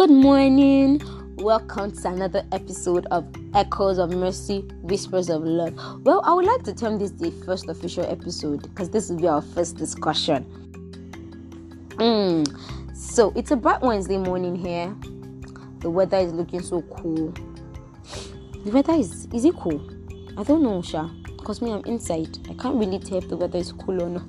Good morning. Welcome to another episode of Echoes of Mercy, Whispers of Love. Well, I would like to term this the first official episode because this will be our first discussion. Mm. So, it's a bright Wednesday morning here. The weather is looking so cool. The weather is is it cool? I don't know, Sha. Because me, I'm inside. I can't really tell if the weather is cool or not.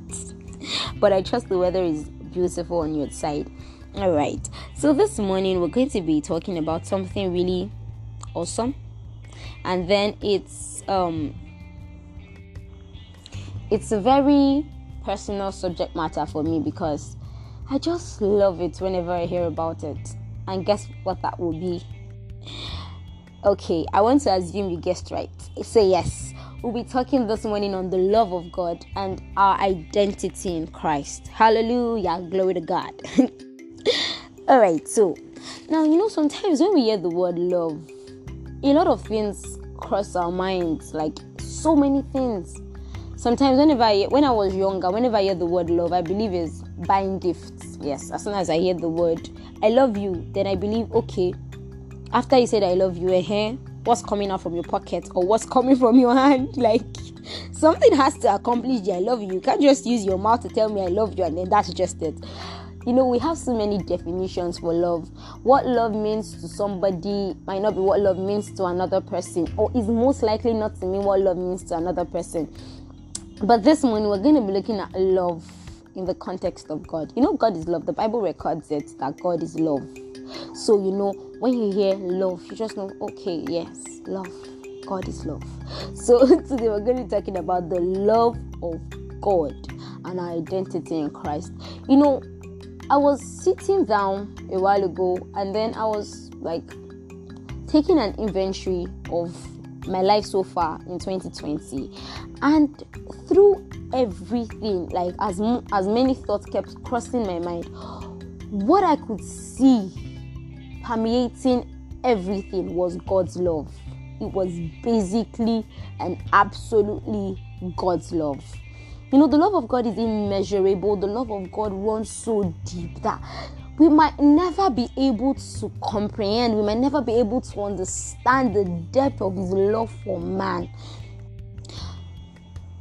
but I trust the weather is beautiful on your side. All right. So this morning we're going to be talking about something really awesome. And then it's um it's a very personal subject matter for me because I just love it whenever I hear about it. And guess what that will be? Okay, I want to assume you guessed right. Say yes. We'll be talking this morning on the love of God and our identity in Christ. Hallelujah. Glory to God. All right, so now you know sometimes when we hear the word love, a lot of things cross our minds, like so many things. Sometimes whenever I when I was younger, whenever I hear the word love, I believe is buying gifts. Yes, as soon as I hear the word I love you, then I believe okay. After you said I love you, eh, what's coming out from your pocket or what's coming from your hand? Like something has to accomplish the I love you. You can't just use your mouth to tell me I love you and then that's just it you know we have so many definitions for love. What love means to somebody might not be what love means to another person or is most likely not to mean what love means to another person. But this morning we're going to be looking at love in the context of god. You know god is love. The bible records it that god is love. So you know when you hear love you just know okay yes love. God is love. So today we're going to be talking about the love of god and our identity in christ. You know I was sitting down a while ago and then I was like taking an inventory of my life so far in 2020 and through everything like as as many thoughts kept crossing my mind what I could see permeating everything was God's love. It was basically and absolutely God's love you know, the love of God is immeasurable. The love of God runs so deep that we might never be able to comprehend, we might never be able to understand the depth of His love for man.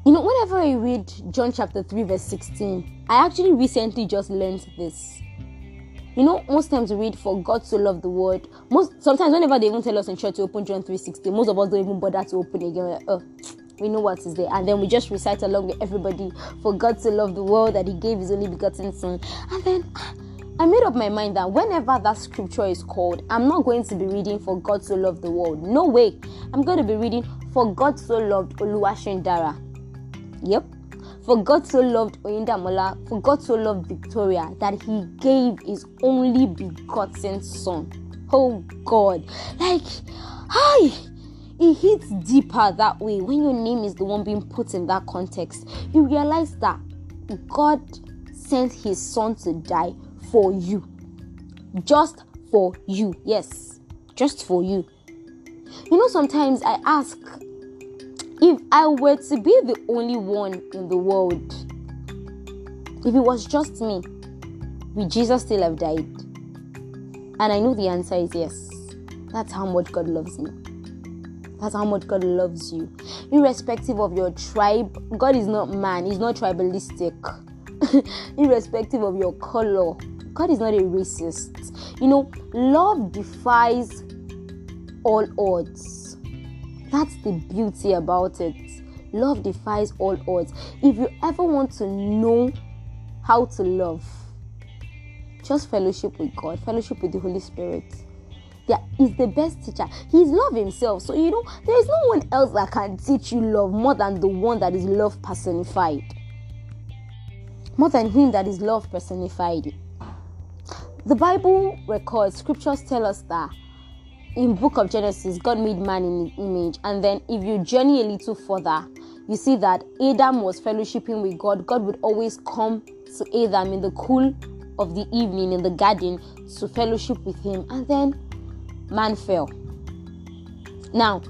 You know, whenever I read John chapter 3, verse 16, I actually recently just learned this. You know, most times we read for God to love the world. Most sometimes whenever they even tell us in church to open John 3:16, most of us don't even bother to open again. Like, oh, we know what is there. And then we just recite along with everybody for God to love the world that He gave His only begotten Son. And then I made up my mind that whenever that scripture is called, I'm not going to be reading for God to love the world. No way. I'm going to be reading for God so loved Oluwashindara. Yep. For God so loved Oyindamola, for God so loved Victoria that He gave His only begotten Son. Oh God. Like, hi it hits deeper that way when your name is the one being put in that context. You realize that God sent his son to die for you. Just for you. Yes, just for you. You know, sometimes I ask if I were to be the only one in the world, if it was just me, would Jesus still have died? And I know the answer is yes. That's how much God loves me. That's how much God loves you. Irrespective of your tribe, God is not man, He's not tribalistic. Irrespective of your color, God is not a racist. You know, love defies all odds. That's the beauty about it. Love defies all odds. If you ever want to know how to love, just fellowship with God, fellowship with the Holy Spirit that is the best teacher. He's love himself. So, you know, there is no one else that can teach you love more than the one that is love personified. More than him that is love personified. The Bible records, scriptures tell us that in book of Genesis, God made man in his image. And then if you journey a little further, you see that Adam was fellowshipping with God. God would always come to Adam in the cool of the evening in the garden to fellowship with him. And then man fell. Now,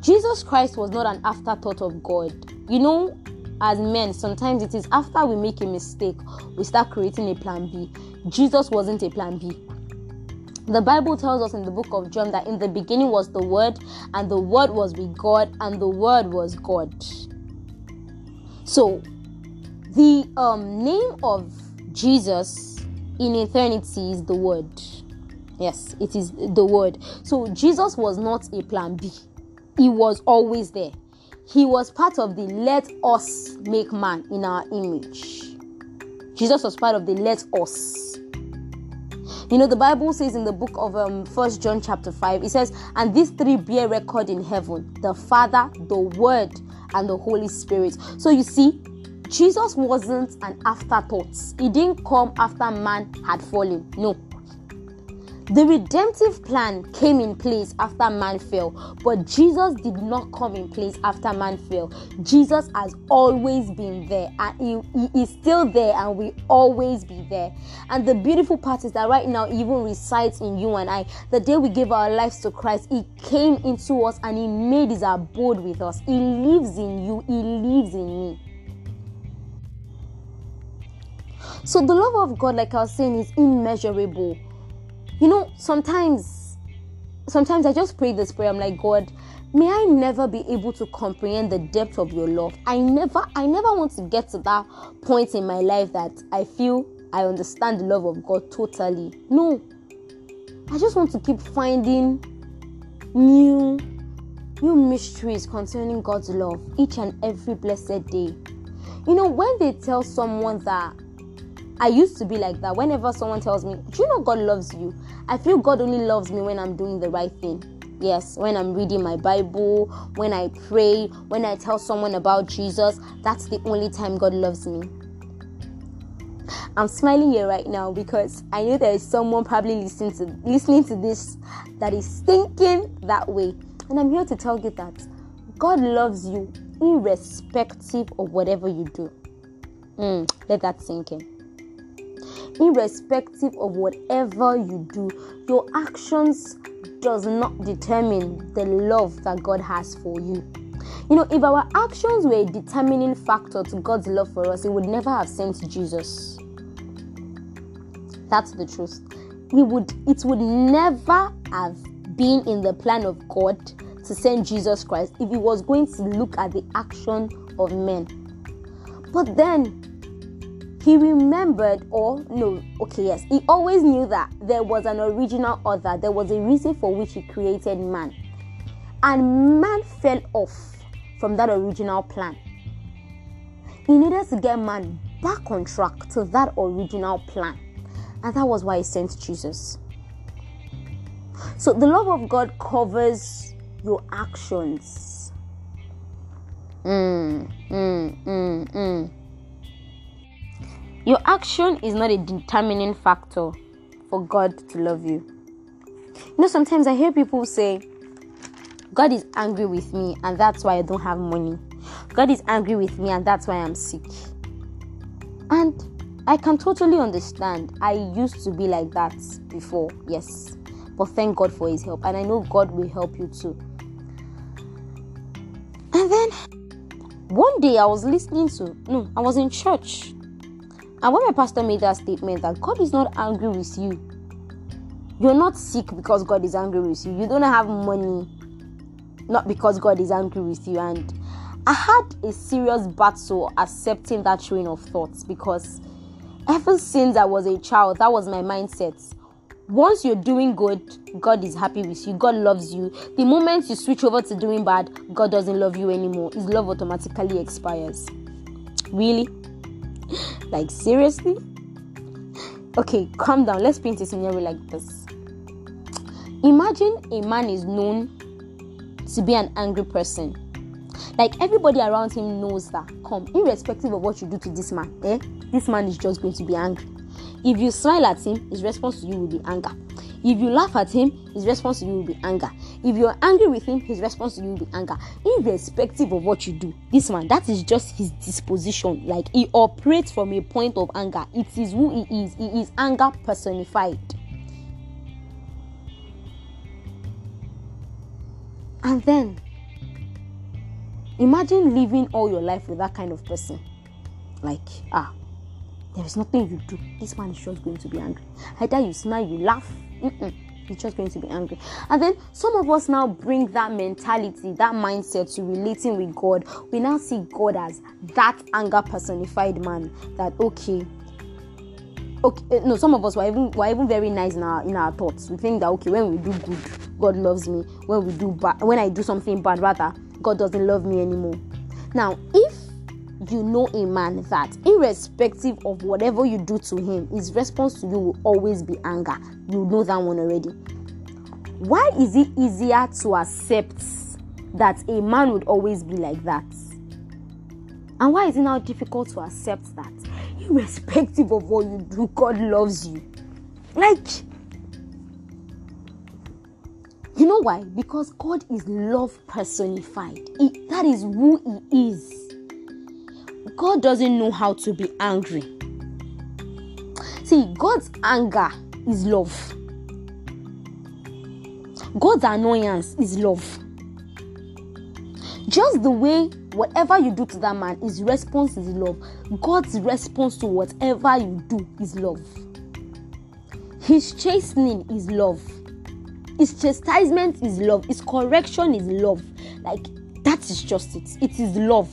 Jesus Christ was not an afterthought of God. You know, as men, sometimes it is after we make a mistake, we start creating a plan B. Jesus wasn't a plan B. The Bible tells us in the book of John that in the beginning was the Word, and the Word was with God, and the Word was God. So, the um, name of Jesus in eternity is the Word. Yes, it is the Word. So, Jesus was not a plan B, He was always there. He was part of the let us make man in our image. Jesus was part of the let us. You know, the Bible says in the book of um, 1 John chapter 5, it says, And these three bear record in heaven the Father, the Word, and the Holy Spirit. So you see, Jesus wasn't an afterthought. He didn't come after man had fallen. No. The redemptive plan came in place after man fell, but Jesus did not come in place after man fell. Jesus has always been there and he, he is still there and will always be there. And the beautiful part is that right now, even resides in you and I. The day we gave our lives to Christ, He came into us and He made His abode with us. He lives in you, He lives in me. So, the love of God, like I was saying, is immeasurable you know, sometimes, sometimes I just pray this prayer. I'm like, God, may I never be able to comprehend the depth of your love. I never, I never want to get to that point in my life that I feel I understand the love of God totally. No, I just want to keep finding new, new mysteries concerning God's love each and every blessed day. You know, when they tell someone that I used to be like that. Whenever someone tells me, Do you know God loves you? I feel God only loves me when I'm doing the right thing. Yes, when I'm reading my Bible, when I pray, when I tell someone about Jesus, that's the only time God loves me. I'm smiling here right now because I know there is someone probably listening to listening to this that is thinking that way. And I'm here to tell you that God loves you irrespective of whatever you do. Mm, let that sink in irrespective of whatever you do your actions does not determine the love that god has for you. You know if our actions were a determining factor to god's love for us he would never have sent jesus. That's the truth. He would it would never have been in the plan of god to send jesus christ if he was going to look at the action of men. But then he remembered, or no, okay, yes, he always knew that there was an original author, there was a reason for which he created man. And man fell off from that original plan. He needed to get man back on track to that original plan. And that was why he sent Jesus. So the love of God covers your actions. Mm, mm, mm, mm. Your action is not a determining factor for God to love you. You know, sometimes I hear people say, God is angry with me and that's why I don't have money. God is angry with me and that's why I'm sick. And I can totally understand. I used to be like that before, yes. But thank God for His help. And I know God will help you too. And then one day I was listening to, no, I was in church and when my pastor made that statement that God is not angry with you, you're not sick because God is angry with you. You don't have money not because God is angry with you. And I had a serious battle accepting that train of thoughts because ever since I was a child, that was my mindset. Once you're doing good, God is happy with you. God loves you. The moment you switch over to doing bad, God doesn't love you anymore. His love automatically expires. Really? Like, seriously? Okay, calm down. Let's paint a scenario like this. Imagine a man is known to be an angry person. Like everybody around him knows that. Come, irrespective of what you do to this man, eh? This man is just going to be angry. If you smile at him, his response to you will be anger. If you laugh at him, his response to you will be anger. If you're angry with him, his response to you will be anger. Irrespective of what you do, this man, that is just his disposition. Like he operates from a point of anger. It is who he is. He is anger personified. And then imagine living all your life with that kind of person. Like, ah, there is nothing you do. This man is just going to be angry. Either you smile, you laugh, Mm-mm. He's just going to be angry. And then some of us now bring that mentality, that mindset to relating with God. We now see God as that anger personified man. That okay, okay. Eh, no, some of us were even were even very nice in our in our thoughts. We think that okay, when we do good, God loves me. When we do bad, when I do something bad, rather God doesn't love me anymore. Now, if you know a man that, irrespective of whatever you do to him, his response to you will always be anger. You know that one already. Why is it easier to accept that a man would always be like that? And why is it now difficult to accept that, irrespective of what you do, God loves you? Like, you know why? Because God is love personified. He, that is who He is. God doesn't know how to be angry. See, God's anger is love. God's annoyance is love. Just the way whatever you do to that man, his response is love. God's response to whatever you do is love. His chastening is love. His chastisement is love. His correction is love. Like that is just it. It is love.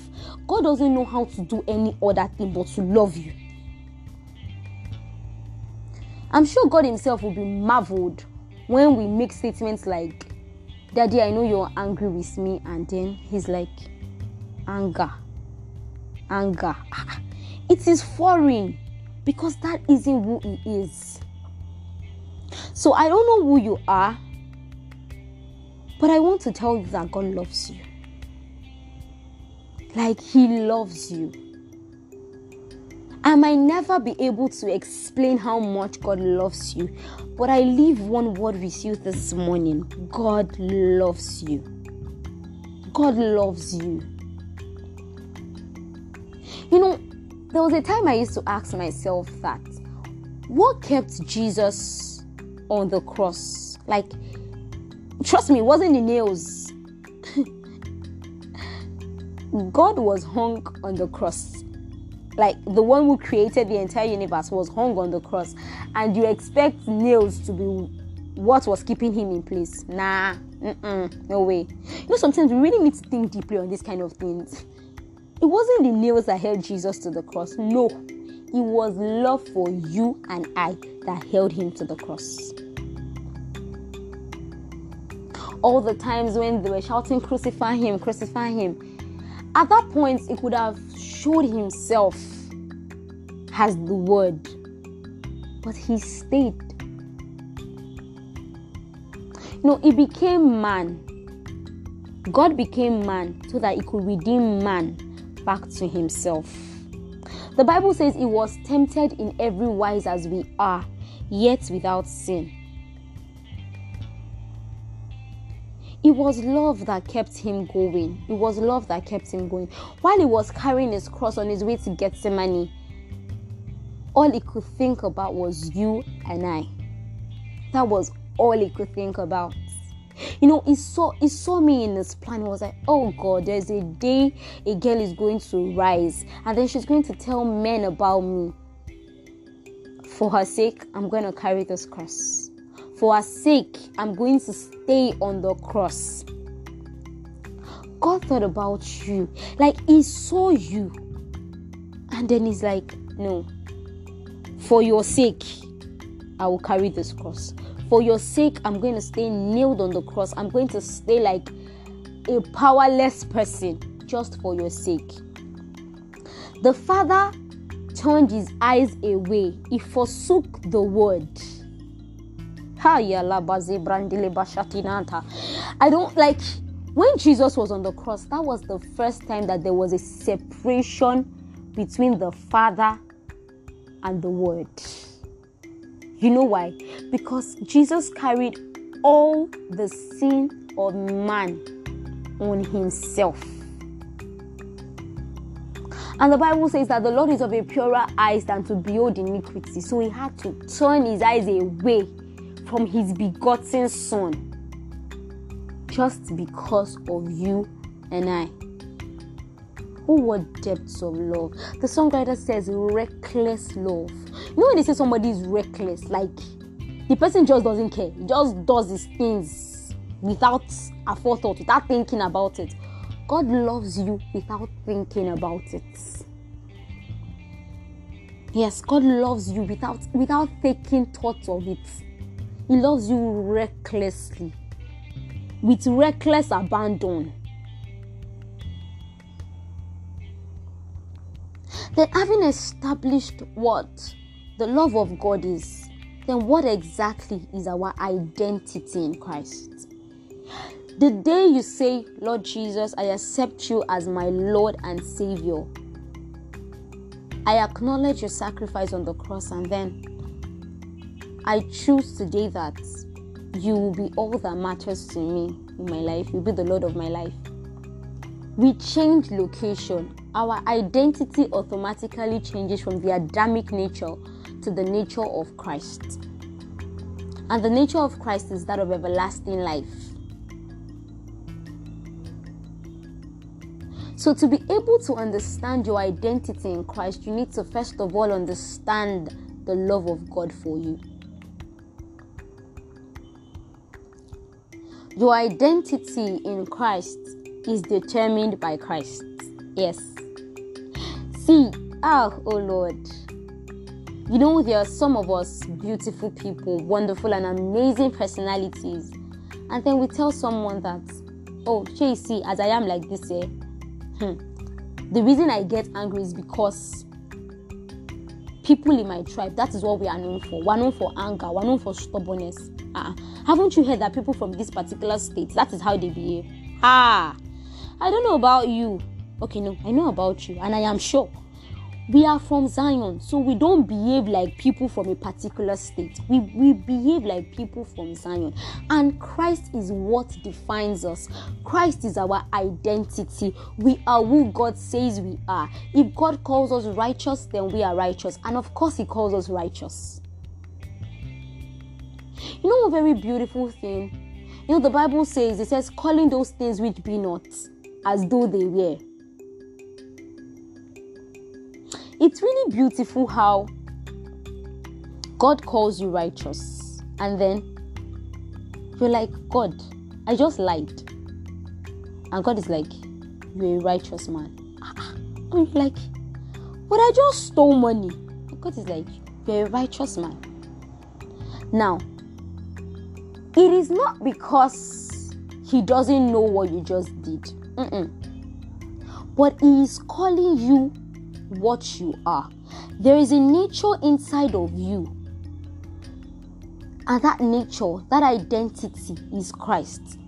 God doesn't know how to do any other thing but to love you. I'm sure God Himself will be marveled when we make statements like, Daddy, I know you're angry with me, and then He's like, Anger, anger. It is foreign because that isn't who He is. So I don't know who you are, but I want to tell you that God loves you like He loves you. I might never be able to explain how much God loves you, but I leave one word with you this morning God loves you. God loves you. You know, there was a time I used to ask myself that what kept Jesus on the cross? Like, trust me, it wasn't the nails God was hung on the cross. Like the one who created the entire universe was hung on the cross, and you expect nails to be what was keeping him in place? Nah, no way. You know, sometimes we really need to think deeply on these kind of things. It wasn't the nails that held Jesus to the cross. No, it was love for you and I that held him to the cross. All the times when they were shouting, Crucify him, crucify him, at that point, he could have showed himself as the word, but he stayed. You know, he became man. God became man so that he could redeem man back to himself. The Bible says he was tempted in every wise as we are, yet without sin. It was love that kept him going. It was love that kept him going. While he was carrying his cross on his way to Gethsemane, all he could think about was you and I. That was all he could think about. You know, he saw he saw me in his plan. He was like, "Oh God, there's a day a girl is going to rise, and then she's going to tell men about me. For her sake, I'm going to carry this cross." For her sake, I'm going to stay on the cross. God thought about you. Like He saw you. And then He's like, No, for your sake, I will carry this cross. For your sake, I'm going to stay nailed on the cross. I'm going to stay like a powerless person just for your sake. The Father turned his eyes away, he forsook the word I don't like when Jesus was on the cross, that was the first time that there was a separation between the Father and the Word. You know why? Because Jesus carried all the sin of man on himself. And the Bible says that the Lord is of a purer eyes than to behold iniquity. So he had to turn his eyes away from his begotten son just because of you and I. Oh, what depths of love. The songwriter says reckless love. You know when they say somebody is reckless, like the person just doesn't care. He just does his things without a forethought, without thinking about it. God loves you without thinking about it. Yes, God loves you without without taking thought of it. He loves you recklessly. With reckless abandon. Then having established what the love of God is, then what exactly is our identity in Christ? The day you say, Lord Jesus, I accept you as my Lord and Savior, I acknowledge your sacrifice on the cross, and then I choose today that you will be all that matters to me in my life. You'll be the Lord of my life. We change location. Our identity automatically changes from the Adamic nature to the nature of Christ. And the nature of Christ is that of everlasting life. So, to be able to understand your identity in Christ, you need to first of all understand the love of God for you. Your identity in Christ is determined by Christ. Yes. See, ah, oh Lord. You know, there are some of us beautiful people, wonderful and amazing personalities. And then we tell someone that, oh, you see, as I am like this, eh, Hmm. The reason I get angry is because people in my tribe, that is what we are known for. We're known for anger, we're known for stubbornness. Uh, haven't you heard that people from this particular state, that is how they behave? Ah, I don't know about you. Okay, no, I know about you, and I am sure we are from Zion, so we don't behave like people from a particular state. We, we behave like people from Zion. And Christ is what defines us. Christ is our identity. We are who God says we are. If God calls us righteous, then we are righteous. And of course, He calls us righteous. You know, a very beautiful thing? You know, the Bible says, it says, calling those things which be not as though they were. it's really beautiful how God calls you righteous, and then you're like, God, I just lied. And God is like, You're a righteous man. Ah, ah. And you're like, But I just stole money. And God is like, You're a righteous man. Now, it is not because He doesn't know what you just did, Mm-mm. but He is calling you what you are. There is a nature inside of you. And that nature, that identity is Christ.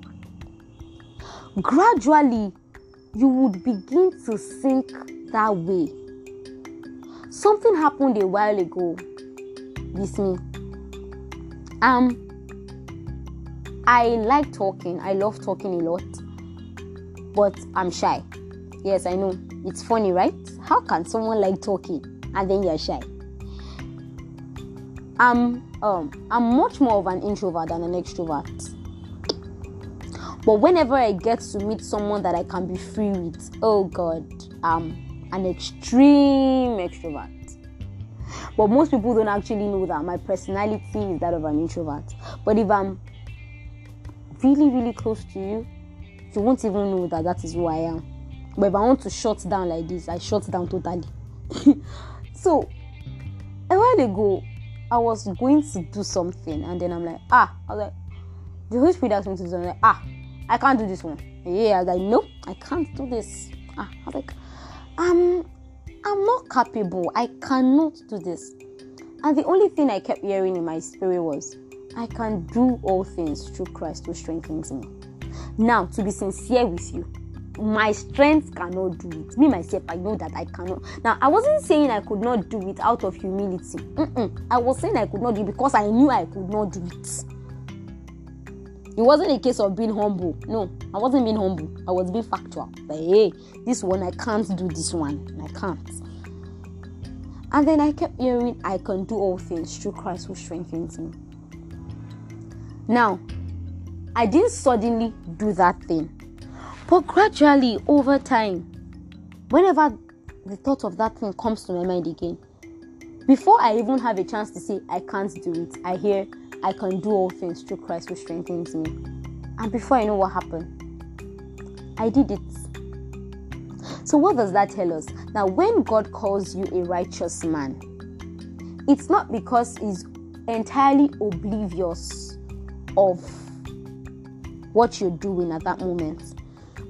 Gradually, you would begin to think that way. Something happened a while ago with me. Um, I like talking, I love talking a lot, but I'm shy. Yes, I know. It's funny, right? How can someone like talking and then you're shy? I'm um I'm much more of an introvert than an extrovert. But whenever I get to meet someone that I can be free with, oh god, I'm an extreme extrovert. But most people don't actually know that my personality is that of an introvert. But if I'm really, really close to you, you won't even know that that is who I am. But if I want to shut down like this, I shut down totally. so a while ago, I was going to do something, and then I'm like, ah, I was like, the Holy Spirit asked me to do something. Like, ah, I can't do this one. Yeah, I was like, no, I can't do this. Ah, I was like, um, I'm not capable. I cannot do this. And the only thing I kept hearing in my spirit was, I can do all things through Christ who strengthens me. Now, to be sincere with you, my strength cannot do it. Me myself, I know that I cannot. Now, I wasn't saying I could not do it out of humility. Mm-mm. I was saying I could not do it because I knew I could not do it. It wasn't a case of being humble. No, I wasn't being humble. I was being factual. But hey, this one I can't do this one. I can't. And then I kept hearing, I can do all things through Christ who strengthens me. Now, I didn't suddenly do that thing. But gradually, over time, whenever the thought of that thing comes to my mind again, before I even have a chance to say I can't do it, I hear I can do all things through Christ who strengthens me. And before I know what happened, I did it. So, what does that tell us? Now, when God calls you a righteous man, it's not because he's entirely oblivious of what you're doing at that moment,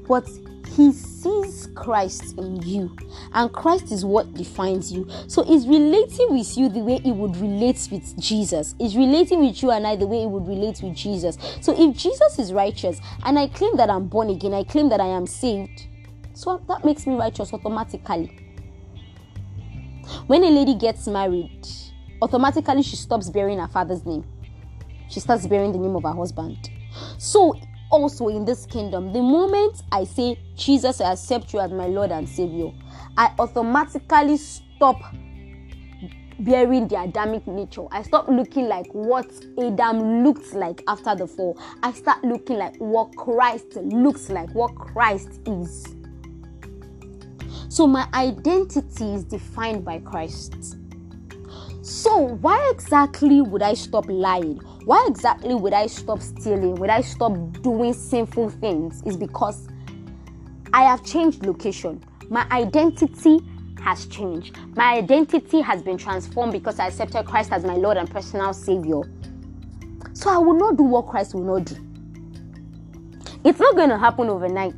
but he sees Christ in you, and Christ is what defines you. So he's relating with you the way he would relate with Jesus. He's relating with you and I the way he would relate with Jesus. So if Jesus is righteous and I claim that I'm born again, I claim that I am saved, so that makes me righteous automatically. When a lady gets married, automatically she stops bearing her father's name. She starts bearing the name of her husband. So also in this kingdom, the moment I say, Jesus, I accept you as my Lord and Savior, I automatically stop bearing the Adamic nature. I stop looking like what Adam looked like after the fall. I start looking like what Christ looks like, what Christ is. So my identity is defined by Christ. So, why exactly would I stop lying? Why exactly would I stop stealing? Would I stop doing sinful things? Is because I have changed location. My identity has changed. My identity has been transformed because I accepted Christ as my Lord and personal Savior. So I will not do what Christ will not do. It's not going to happen overnight.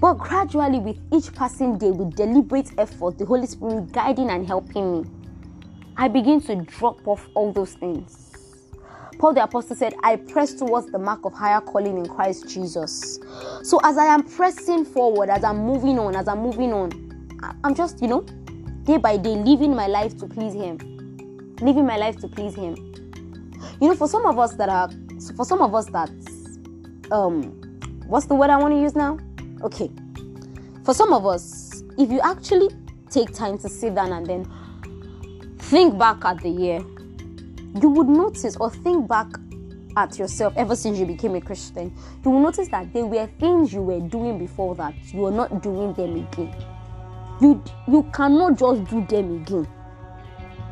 But gradually, with each passing day, with deliberate effort, the Holy Spirit guiding and helping me, I begin to drop off all those things. Paul the Apostle said, I press towards the mark of higher calling in Christ Jesus. So as I am pressing forward, as I'm moving on, as I'm moving on, I'm just, you know, day by day living my life to please Him. Living my life to please Him. You know, for some of us that are, for some of us that, um, what's the word I want to use now? Okay. For some of us, if you actually take time to sit down and then think back at the year, you would notice or think back at yourself ever since you became a Christian. You will notice that there were things you were doing before that you are not doing them again. You you cannot just do them again.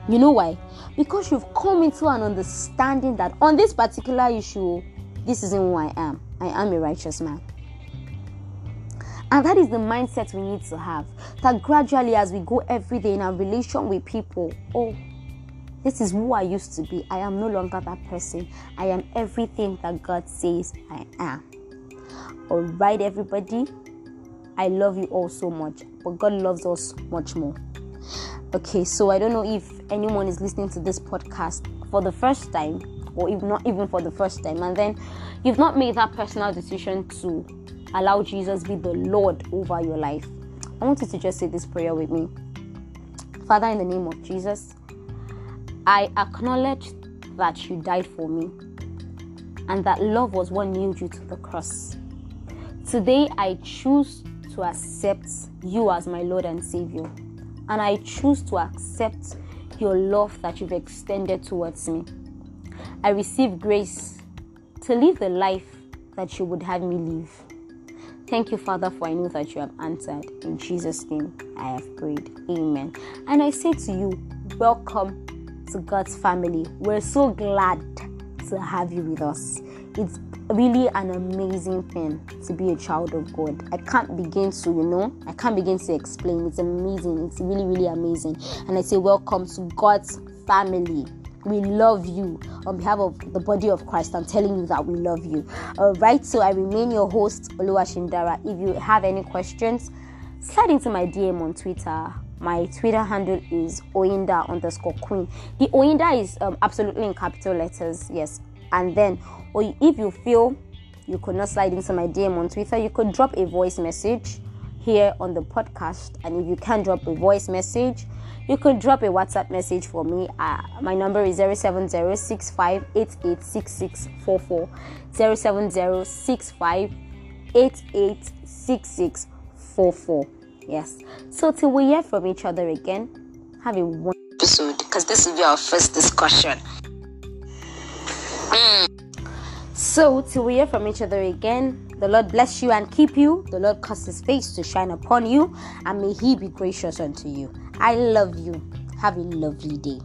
You know why? Because you've come into an understanding that on this particular issue, this isn't who I am. I am a righteous man. And that is the mindset we need to have. That gradually, as we go every day in our relation with people, oh, this is who I used to be. I am no longer that person. I am everything that God says I am. All right, everybody. I love you all so much, but God loves us much more. Okay, so I don't know if anyone is listening to this podcast for the first time, or if not even for the first time, and then you've not made that personal decision to allow Jesus be the Lord over your life. I want you to just say this prayer with me. Father, in the name of Jesus, I acknowledge that you died for me and that love was what nailed you to the cross. Today, I choose to accept you as my Lord and Savior, and I choose to accept your love that you've extended towards me. I receive grace to live the life that you would have me live. Thank you, Father, for I know that you have answered. In Jesus' name, I have prayed. Amen. And I say to you, welcome to God's family. We're so glad to have you with us. It's really an amazing thing to be a child of God. I can't begin to, you know, I can't begin to explain. It's amazing. It's really, really amazing. And I say, welcome to God's family. We love you on behalf of the body of Christ. I'm telling you that we love you. All right, so I remain your host, Oluwa Shindara. If you have any questions, slide into my DM on Twitter. My Twitter handle is Oyinda underscore Queen. The Oyinda is um, absolutely in capital letters, yes. And then, or if you feel you could not slide into my DM on Twitter, you could drop a voice message here on the podcast. And if you can drop a voice message, you could drop a WhatsApp message for me. Uh, my number is 07065886644. 07065886644. Yes. So till we hear from each other again, have a wonderful episode because this will be our first discussion. Mm. So till we hear from each other again, the Lord bless you and keep you. The Lord cause his face to shine upon you, and may he be gracious unto you. I love you. Have a lovely day.